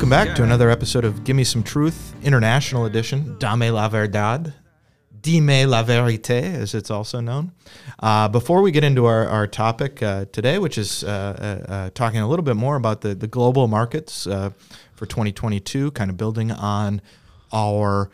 Welcome back to another episode of Gimme Some Truth, International Edition, Dame la Verdad, Dime la Vérité, as it's also known. Uh, before we get into our, our topic uh, today, which is uh, uh, uh talking a little bit more about the, the global markets uh, for 2022, kind of building on our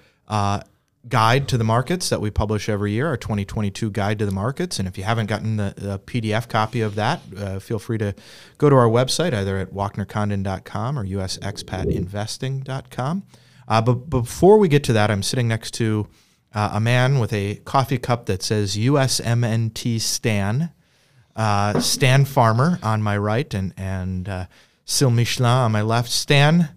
guide to the markets that we publish every year, our 2022 guide to the markets. And if you haven't gotten the, the PDF copy of that, uh, feel free to go to our website, either at walknercondon.com or usexpatinvesting.com. Uh, but before we get to that, I'm sitting next to uh, a man with a coffee cup that says USMNT Stan, uh, Stan Farmer on my right, and, and uh, Syl Michelin on my left. Stan,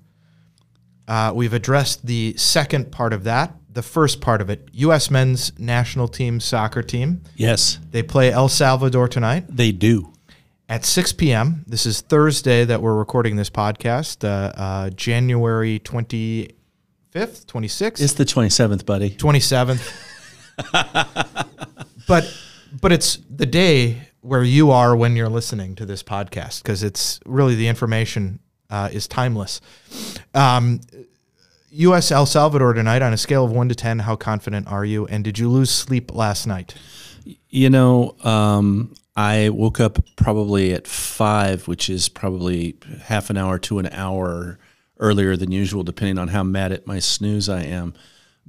uh, we've addressed the second part of that the first part of it. U.S. men's national team soccer team. Yes. They play El Salvador tonight. They do. At 6 p.m. This is Thursday that we're recording this podcast, uh, uh, January 25th, 26th? It's the 27th, buddy. 27th. but but it's the day where you are when you're listening to this podcast because it's really the information uh, is timeless. Um, U.S. El Salvador tonight on a scale of one to ten. How confident are you? And did you lose sleep last night? You know, um, I woke up probably at five, which is probably half an hour to an hour earlier than usual, depending on how mad at my snooze I am.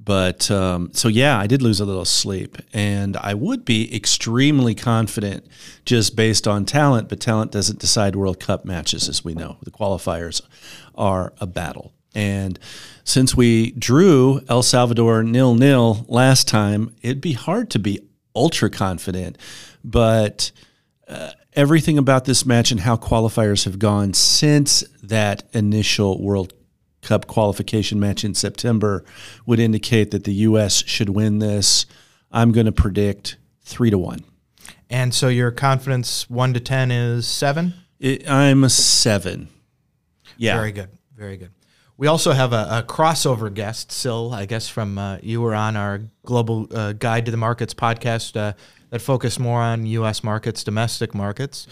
But um, so yeah, I did lose a little sleep, and I would be extremely confident just based on talent. But talent doesn't decide World Cup matches, as we know. The qualifiers are a battle. And since we drew El Salvador nil nil last time, it'd be hard to be ultra confident. But uh, everything about this match and how qualifiers have gone since that initial World Cup qualification match in September would indicate that the U.S. should win this. I'm going to predict three to one. And so your confidence one to 10 is seven? It, I'm a seven. Yeah. Very good. Very good. We also have a, a, crossover guest, Syl, I guess from uh, you were on our Global uh, Guide to the Markets podcast uh, that focused more on U.S. markets, domestic markets.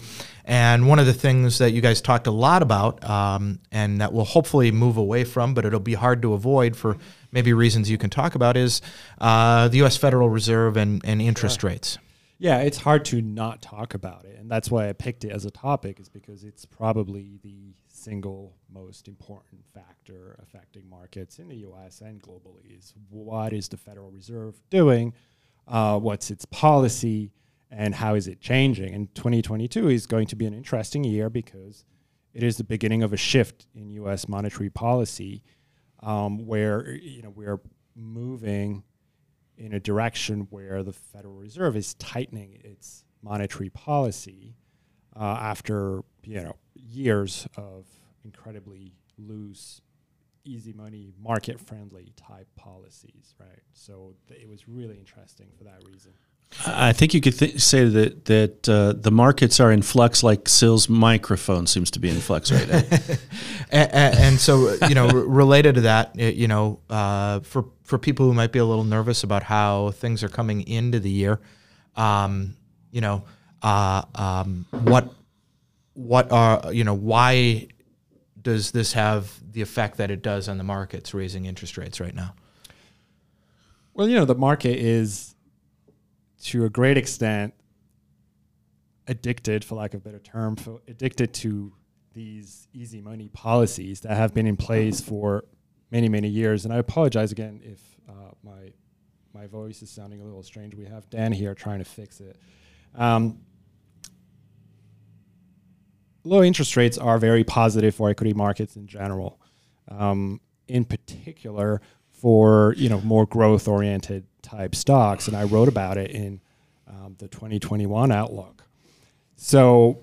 And one of the things that you guys talked a lot about, um, and that we'll hopefully move away from, but it'll be hard to avoid for maybe reasons you can talk about, is uh, the U.S. Federal Reserve and, and interest yeah. rates. Yeah, it's hard to not talk about it. And that's why I picked it as a topic, is because it's probably the single most important factor affecting markets in the US and globally is what is the Federal Reserve doing? Uh, what's its policy? And how is it changing? And 2022 is going to be an interesting year because it is the beginning of a shift in US monetary policy um, where you know we're moving in a direction where the Federal Reserve is tightening its monetary policy uh, after you know years of incredibly loose, easy money, market friendly type policies, right? So th- it was really interesting for that reason. I think you could th- say that that uh, the markets are in flux, like Syl's microphone seems to be in flux right now. and, and, so, you know, r- related to that, you know, uh, for for people who might be a little nervous about how things are coming into the year, um, you know, uh, um, what what are you know why does this have the effect that it does on the markets, raising interest rates right now? Well, you know, the market is to a great extent addicted, for lack of a better term, for addicted to these easy money policies that have been in place for many, many years. And I apologize again if uh, my my voice is sounding a little strange. We have Dan here trying to fix it. Um, low interest rates are very positive for equity markets in general. Um, in particular, for you know more growth oriented type stocks, and I wrote about it in um, the 2021 outlook. So,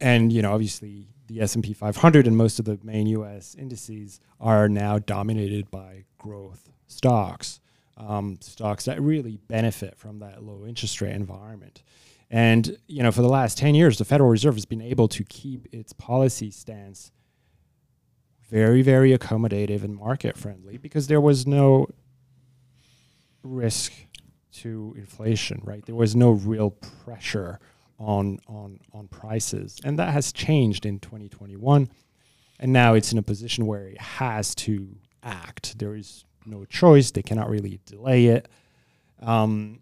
and you know, obviously the S&P 500 and most of the main U.S. indices are now dominated by growth stocks, um, stocks that really benefit from that low interest rate environment. And you know, for the last 10 years, the Federal Reserve has been able to keep its policy stance very, very accommodative and market friendly because there was no risk to inflation, right? There was no real pressure on on on prices, and that has changed in 2021. and now it's in a position where it has to act. There is no choice; they cannot really delay it. Um,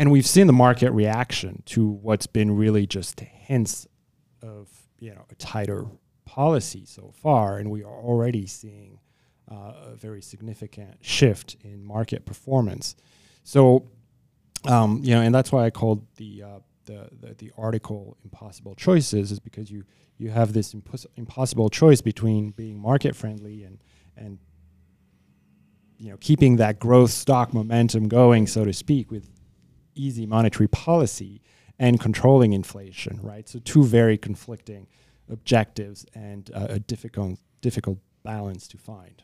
and we've seen the market reaction to what's been really just hints of you know a tighter policy so far, and we are already seeing uh, a very significant shift in market performance. So, um, you know, and that's why I called the, uh, the, the the article "Impossible Choices" is because you you have this impos- impossible choice between being market friendly and and you know keeping that growth stock momentum going, so to speak, with easy monetary policy and controlling inflation, right? So two very conflicting objectives and uh, a difficult difficult balance to find.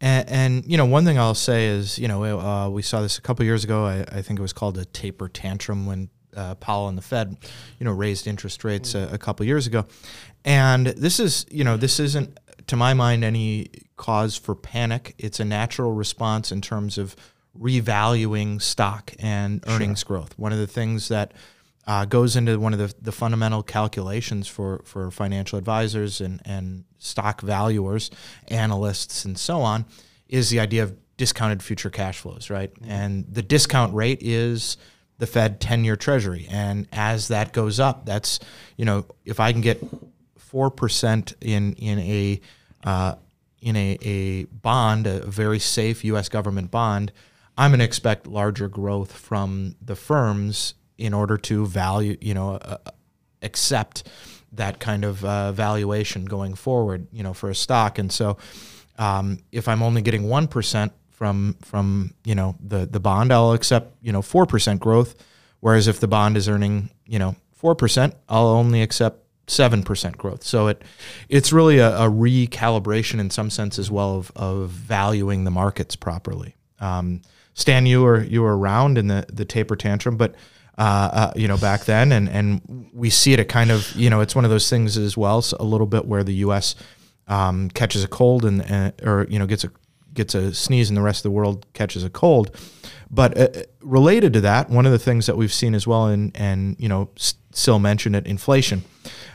And, and, you know, one thing I'll say is, you know, uh, we saw this a couple years ago. I, I, think it was called a taper tantrum when uh, Powell and the Fed, you know, raised interest rates mm-hmm. a, a couple years ago. And this is, you know, this isn't, to my mind, any cause for panic. It's a natural response in terms of revaluing stock and earnings sure. growth. One of the things that uh, goes into one of the, the fundamental calculations for, for financial advisors and, and stock valuers, analysts, and so on is the idea of discounted future cash flows, right? Mm-hmm. And the discount rate is the Fed 10 year treasury. And as that goes up, that's, you know, if I can get 4% in, in a, uh, in a, a bond, a very safe U.S. government bond, I'm going to expect larger growth from the firms in order to value, you know, uh, accept that kind of uh, valuation going forward, you know, for a stock. And so, um, if I'm only getting one percent from from you know the the bond, I'll accept you know four percent growth. Whereas if the bond is earning you know four percent, I'll only accept seven percent growth. So it it's really a, a, recalibration in some sense as well of, of valuing the markets properly. Um, Stan, you were you were around in the the taper tantrum, but uh, uh, you know, back then, and and we see it a kind of, you know, it's one of those things as well, so a little bit where the U.S. Um, catches a cold and, and, or you know gets a gets a sneeze, and the rest of the world catches a cold. But uh, related to that, one of the things that we've seen as well, and and you know, Syl mentioned it, inflation.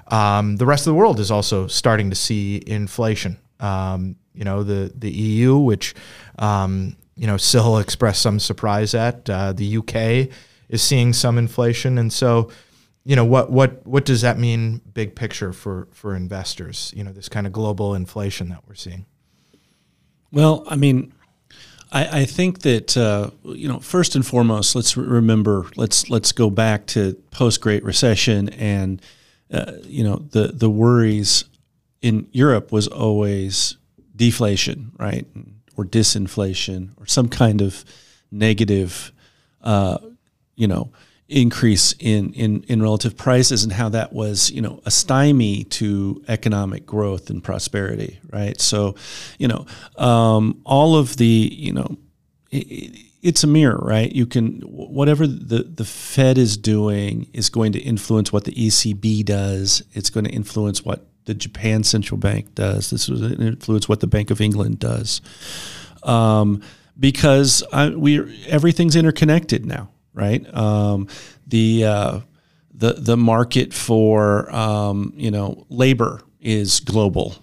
Um, the rest of the world is also starting to see inflation. Um, you know, the the EU, which um, you know, Syl expressed some surprise at uh, the UK is seeing some inflation, and so you know what what what does that mean big picture for for investors? You know, this kind of global inflation that we're seeing. Well, I mean, I, I think that uh, you know first and foremost, let's remember let's let's go back to post Great Recession and uh, you know the the worries in Europe was always deflation, right, or disinflation, or some kind of negative uh, you know increase in, in, in relative prices and how that was, you know, a stymie to economic growth and prosperity, right? So, you know, um, all of the, you know, it, it's a mirror, right? You can whatever the the Fed is doing is going to influence what the ECB does. It's going to influence what the Japan Central Bank does. This will influence what the Bank of England does, um, because we everything's interconnected now right? Um, the uh, the the market for um, you know labor is global,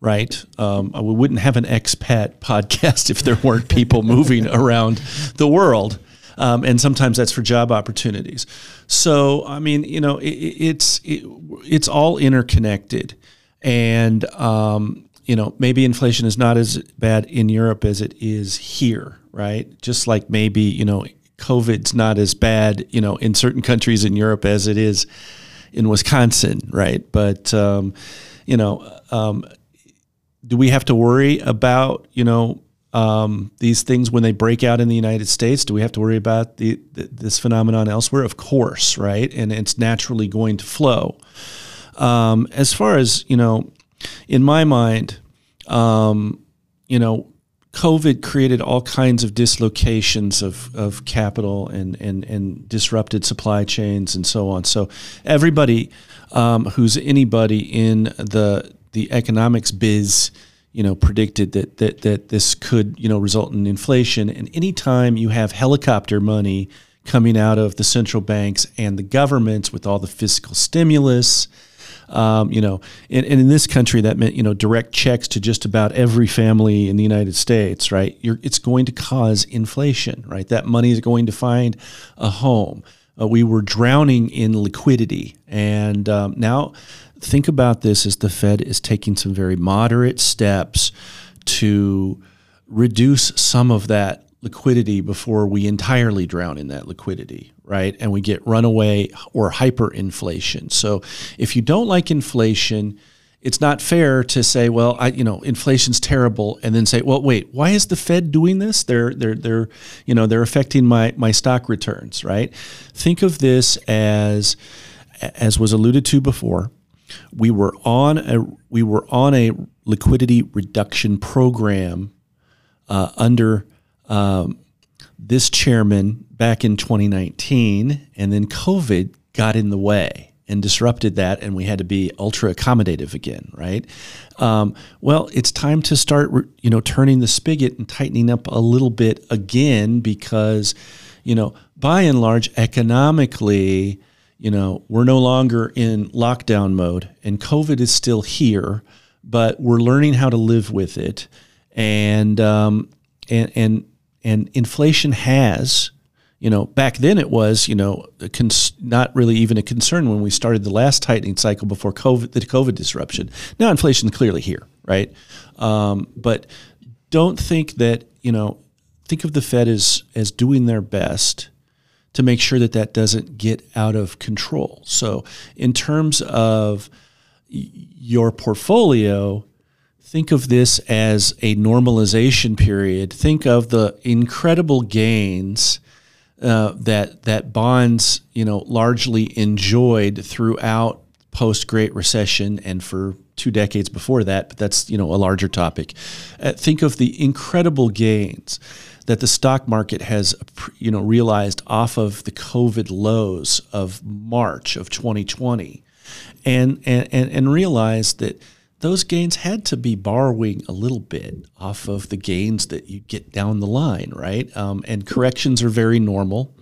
right? Um, we wouldn't have an expat podcast if there weren't people moving around the world. Um, and sometimes that's for job opportunities. So, I mean, you know, it, it's it, it's all interconnected, and um, you know, maybe inflation is not as bad in Europe as it is here, right? Just like maybe you know COVID's not as bad, you know, in certain countries in Europe as it is in Wisconsin, right? But um, you know, um, do we have to worry about you know um, these things when they break out in the United States? Do we have to worry about the, the, this phenomenon elsewhere? Of course, right? And it's naturally going to flow. Um, as far as you know, in my mind, um, you know, COVID created all kinds of dislocations of, of capital and, and, and disrupted supply chains and so on. So everybody um, who's anybody in the the economics biz, you know, predicted that, that that this could you know result in inflation. And anytime you have helicopter money coming out of the central banks and the governments with all the fiscal stimulus, Um, you know, and, and, in this country, that meant you know direct checks to just about every family in the United States, right? You're, it's going to cause inflation, right? That money is going to find a home. Uh, we were drowning in liquidity, and um, now think about this as the Fed is taking some very moderate steps to reduce some of that liquidity before we entirely drown in that liquidity, right? And we get runaway or hyperinflation. So if you don't like inflation, it's not fair to say, well, I, you know, inflation's terrible, and then say, well, wait, why is the Fed doing this? They're, they're, they're, you know, they're affecting my my stock returns, right? Think of this as, as was alluded to before, we were on a we were on a liquidity reduction program uh, under um, this chairman back in 2019, and then COVID got in the way and disrupted that, and we had to be ultra accommodative again, right? Um, well, it's time to start, you know, turning the spigot and tightening up a little bit again because, you know, by and large, economically, you know, we're no longer in lockdown mode, and COVID is still here, but we're learning how to live with it, and um, and and and inflation has you know back then it was you know cons- not really even a concern when we started the last tightening cycle before covid the covid disruption. Now inflation is clearly here right? Um, but don't think that you know think of the fed as as doing their best to make sure that that doesn't get out of control so in terms of your portfolio think of this as a normalization period. Think of the incredible gains uh, that that bonds, you know, largely enjoyed throughout post Great Recession and for two decades before that. But that's you know a larger topic. Uh, think of the incredible gains that the stock market has you know realized off of the COVID lows of March of 2020, and and and, and realize that those gains had to be borrowing a little bit off of the gains that you get down the line, right? Um, and corrections are very normal.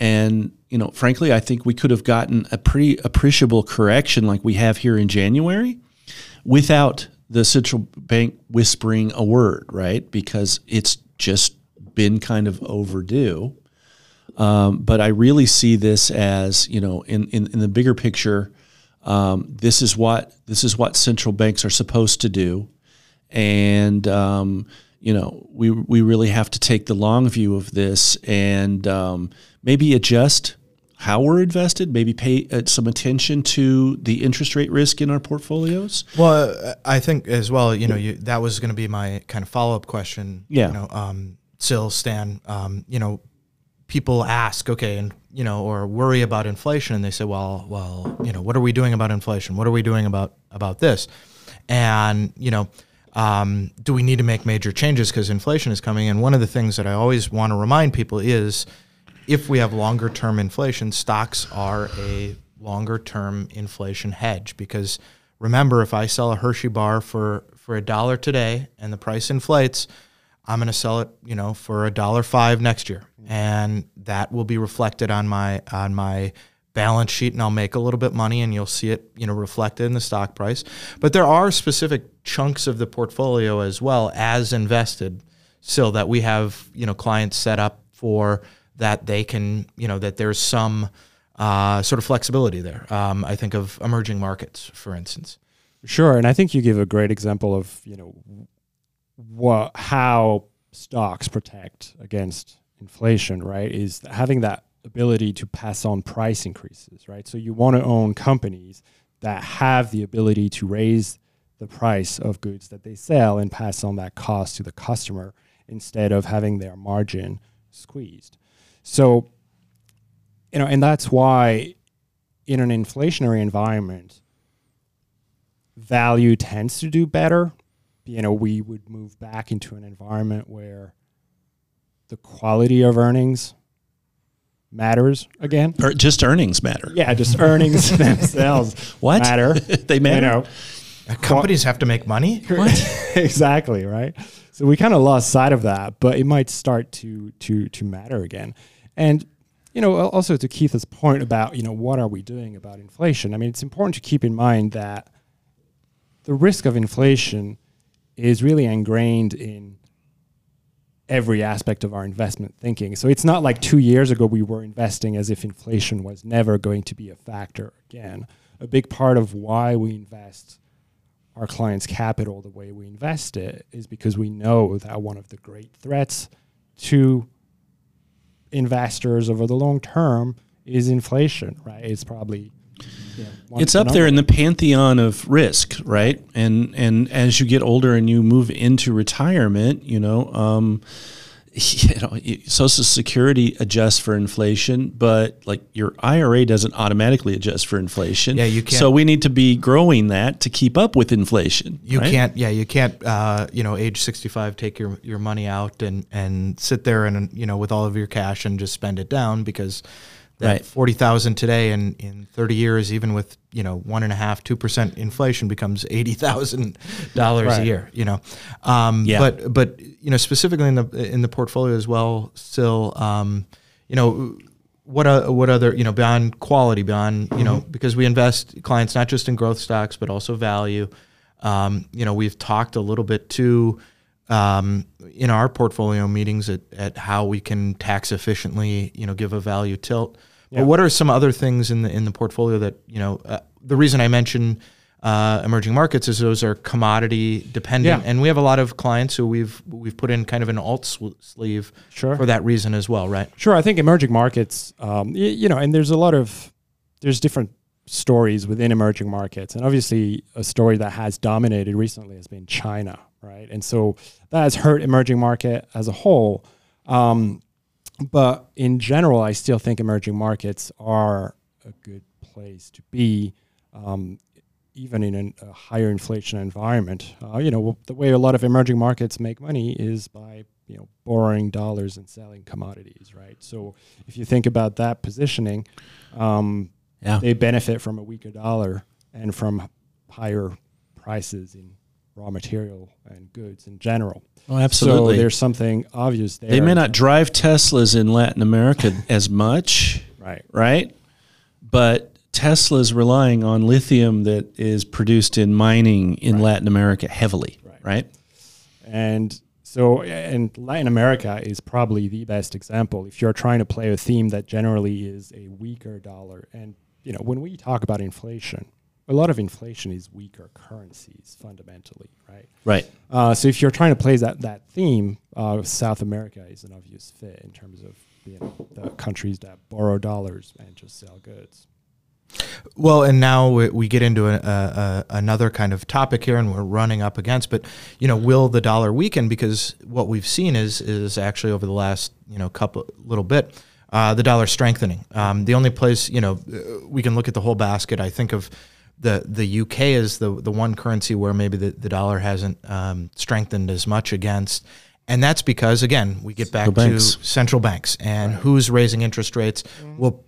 And, you know, frankly, I think we could have gotten a pretty appreciable correction like we have here in January without the central bank whispering a word, right? Because it's just been kind of overdue. Um, but I really see this as, you know, in, in, in the bigger picture – um, this is what this is what central banks are supposed to do, and um, you know we we really have to take the long view of this and um, maybe adjust how we're invested, maybe pay uh, some attention to the interest rate risk in our portfolios. Well, I think as well, you know, you, that was going to be my kind of follow up question. Yeah. You know, um, Syl, Stan, um, you know, people ask, okay, and you know, or worry about inflation, and they say, well, well, you know, what are we doing about inflation? What are we doing about about this? And you know, um, do we need to make major changes because inflation is coming? And one of the things that I always want to remind people is, if we have longer term inflation, stocks are a longer term inflation hedge because remember, if I sell a Hershey bar for for a dollar today and the price inflates, I'm going to sell it, you know, for a dollar five next year, and that will be reflected on my on my balance sheet, and I'll make a little bit money, and you'll see it, you know, reflected in the stock price. But there are specific chunks of the portfolio as well as invested, still that we have, you know, clients set up for that they can, you know, that there's some uh, sort of flexibility there. Um, I think of emerging markets, for instance. Sure, and I think you give a great example of you know what how stocks protect against inflation, right? Is having that ability to pass on price increases, right? So you want to own companies that have the ability to raise the price of goods that they sell and pass on that cost to the customer instead of having their margin squeezed. So, you know, and that's why in an inflationary environment, value tends to do better you know, we would move back into an environment where the quality of earnings matters again. Or just earnings matter. Yeah, just earnings themselves what? matter. they matter. You know, Companies have to make money. What? exactly right. So we kind of lost sight of that, but it might start to to to matter again. And you know, also to Keith's point about, you know, what are we doing about inflation? I mean, it's important to keep in mind that the risk of inflation is really ingrained in every aspect of our investment thinking. So it's not like two years ago we were investing as if inflation was never going to be a factor again. A big part of why we invest our clients' capital the way we invest it is because we know that one of the great threats to investors over the long term is inflation, right? It's probably know, it's up there in the pantheon of risk, right? And and as you get older and you move into retirement, you know, um, you know, Social Security adjusts for inflation, but like your IRA doesn't automatically adjust for inflation. Yeah, you can't. So we need to be growing that to keep up with inflation. You right? can't. Yeah, you can't. Uh, you know, age sixty-five, take your your money out and and sit there and you know with all of your cash and just spend it down because that right. forty thousand today and in thirty years, even with you know one and a half, two percent inflation, becomes eighty thousand right. dollars a year. You know, um, yeah. But but you know specifically in the in the portfolio as well, Syl, um, you know. What uh, what other you know beyond quality beyond you know mm-hmm. because we invest clients not just in growth stocks but also value. Um, you know we've talked a little bit too um, in our portfolio meetings at, at how we can tax efficiently, you know, give a value tilt. Yeah. But what are some other things in the in the portfolio that you know? Uh, the reason I mention uh, emerging markets is those are commodity dependent, yeah. and we have a lot of clients who we've we've put in kind of an alt sleeve sure. for that reason as well, right? Sure, I think emerging markets, um, you know, and there's a lot of there's different stories within emerging markets, and obviously a story that has dominated recently has been China, right? And so that has hurt emerging market as a whole. Um, but in general, I still think emerging markets are a good place to be, um, even in an, a higher inflation environment. Uh, you know, the way a lot of emerging markets make money is by you know borrowing dollars and selling commodities, right? So if you think about that positioning, um, yeah. they benefit from a weaker dollar and from higher prices in raw material and goods in general. Oh, absolutely. So there's something obvious there. They may not drive Teslas in Latin America as much, right? Right, but Tesla's relying on lithium that is produced in mining in right. Latin America heavily, right. right? And so, and Latin America is probably the best example. If you're trying to play a theme that generally is a weaker dollar, and you know, when we talk about inflation, a lot of inflation is weaker currencies fundamentally, right? Right. Uh, so if you're trying to play that that theme, uh, South America is an obvious fit in terms of you know, the countries that borrow dollars and just sell goods. Well, and now we, we get into a, a, another kind of topic here, and we're running up against. But you know, will the dollar weaken? Because what we've seen is is actually over the last you know couple little bit, uh, the dollar strengthening. Um, the only place you know we can look at the whole basket. I think of the the UK is the the one currency where maybe the, the dollar hasn't um, strengthened as much against, and that's because again we get back to central banks and right. who's raising interest rates. Mm-hmm. Well,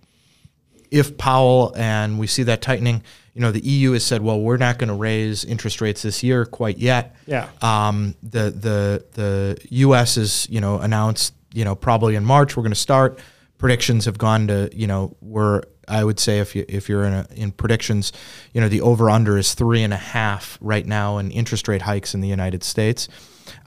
if Powell and we see that tightening, you know the EU has said, well, we're not going to raise interest rates this year quite yet. Yeah. Um, the the the U.S. has you know announced you know probably in March we're going to start. Predictions have gone to you know we're I would say if you if you're in a, in predictions, you know the over under is three and a half right now in interest rate hikes in the United States.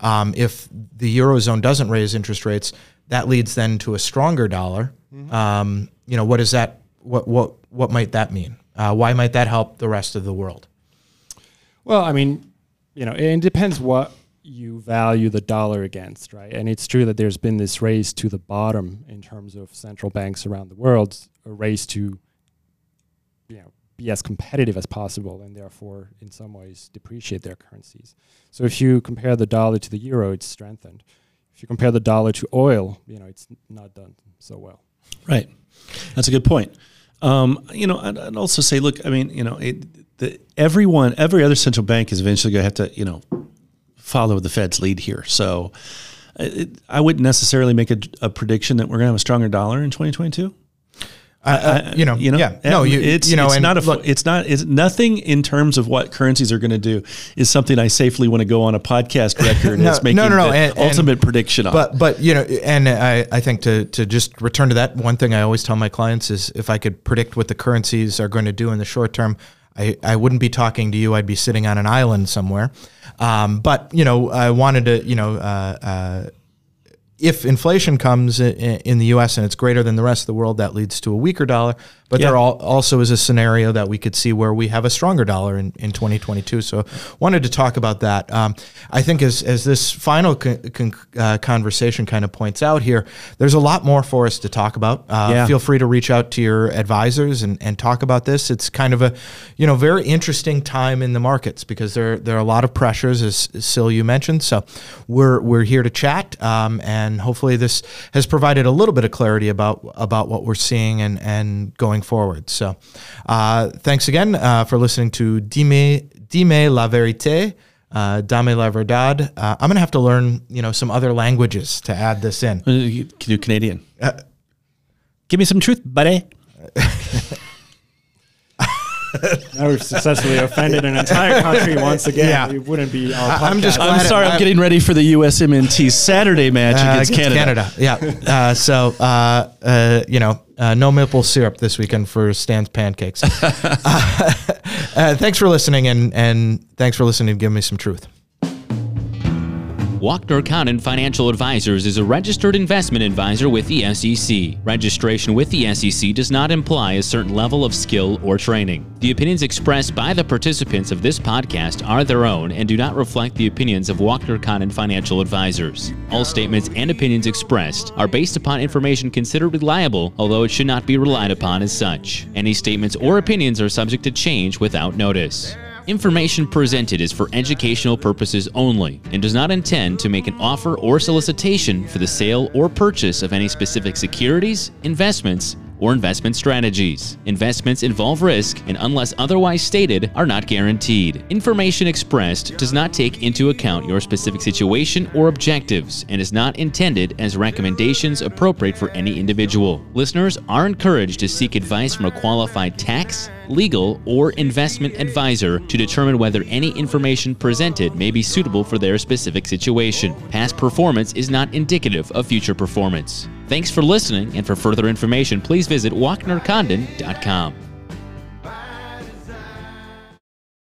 Um, if the eurozone doesn't raise interest rates, that leads then to a stronger dollar. Mm-hmm. Um, you know what is that? What what what might that mean? Uh, why might that help the rest of the world? Well, I mean, you know, it depends what you value the dollar against, right? And it's true that there's been this race to the bottom in terms of central banks around the world, a race to, you know, be as competitive as possible and therefore, in some ways, depreciate their currencies. So if you compare the dollar to the euro, it's strengthened. If you compare the dollar to oil, you know, it's not done so well. Right. That's a good point. Um, you know, I'd, also say, look, I mean, you know, it, the, everyone, every other central bank is eventually going to have to, you know, follow the Fed's lead here. So it, I wouldn't necessarily make a, a prediction that we're going to have a stronger dollar in 2022. Uh, you know, you know, yeah, no, you, it's you know, it's and not a look, it's not it's nothing in terms of what currencies are going to do is something I safely want to go on a podcast record No, as making no, no, no, and- and- ultimate prediction on. But but you know, and I, I think to to just return to that one thing I always tell my clients is if I could predict what the currencies are going to do in the short term, I, I wouldn't be talking to you. I'd be sitting on an island somewhere. Um, but you know, I wanted to you know. Uh, uh, if inflation comes i- i- in the U.S. and it's greater than the rest of the world, that leads to a weaker dollar. But Yeah. there al- also is a scenario that we could see where we have a stronger dollar in, in 2022. So wanted to talk about that. Um, I think as, as this final con- con- uh, conversation kind of points out here, there's a lot more for us to talk about. Uh, Yeah. Feel free to reach out to your advisors and, and talk about this. It's kind of a, you know, very interesting time in the markets because there, there are a lot of pressures, as Syl you mentioned. So we're, we're here to chat, um, and hopefully this has provided a little bit of clarity about about what we're seeing and, and going forward. So uh, thanks again uh, for listening to Dime, Dime la Vérité. Uh, Dame la Verdad. Uh, I'm gonna have to learn, you know, some other languages to add this in. Uh, you can do Canadian. Uh, Give me some truth, buddy. Now we've successfully offended an entire country once again. Yeah. It wouldn't be our I- I'm just I'm sorry, I- I'm getting ready for the USMNT Saturday match Uh, against, Canada. Yeah. Uh, so, uh, uh, you know, uh, no maple syrup this weekend for Stan's pancakes. uh, uh, thanks for listening, and, and thanks for listening to Give Me Some Truth. Walkner Condon Financial Advisors is a registered investment advisor with the SEC. Registration with the SEC does not imply a certain level of skill or training. The opinions expressed by the participants of this podcast are their own and do not reflect the opinions of Walkner Condon Financial Advisors. All statements and opinions expressed are based upon information considered reliable, although it should not be relied upon as such. Any statements or opinions are subject to change without notice. Information presented is for educational purposes only and does not intend to make an offer or solicitation for the sale or purchase of any specific securities, investments, or investment strategies. Investments involve risk and, unless otherwise stated, are not guaranteed. Information expressed does not take into account your specific situation or objectives and is not intended as recommendations appropriate for any individual. Listeners are encouraged to seek advice from a qualified tax, legal, or investment advisor to determine whether any information presented may be suitable for their specific situation. Past performance is not indicative of future performance. Thanks for listening, and for further information, please visit walknercondon.com.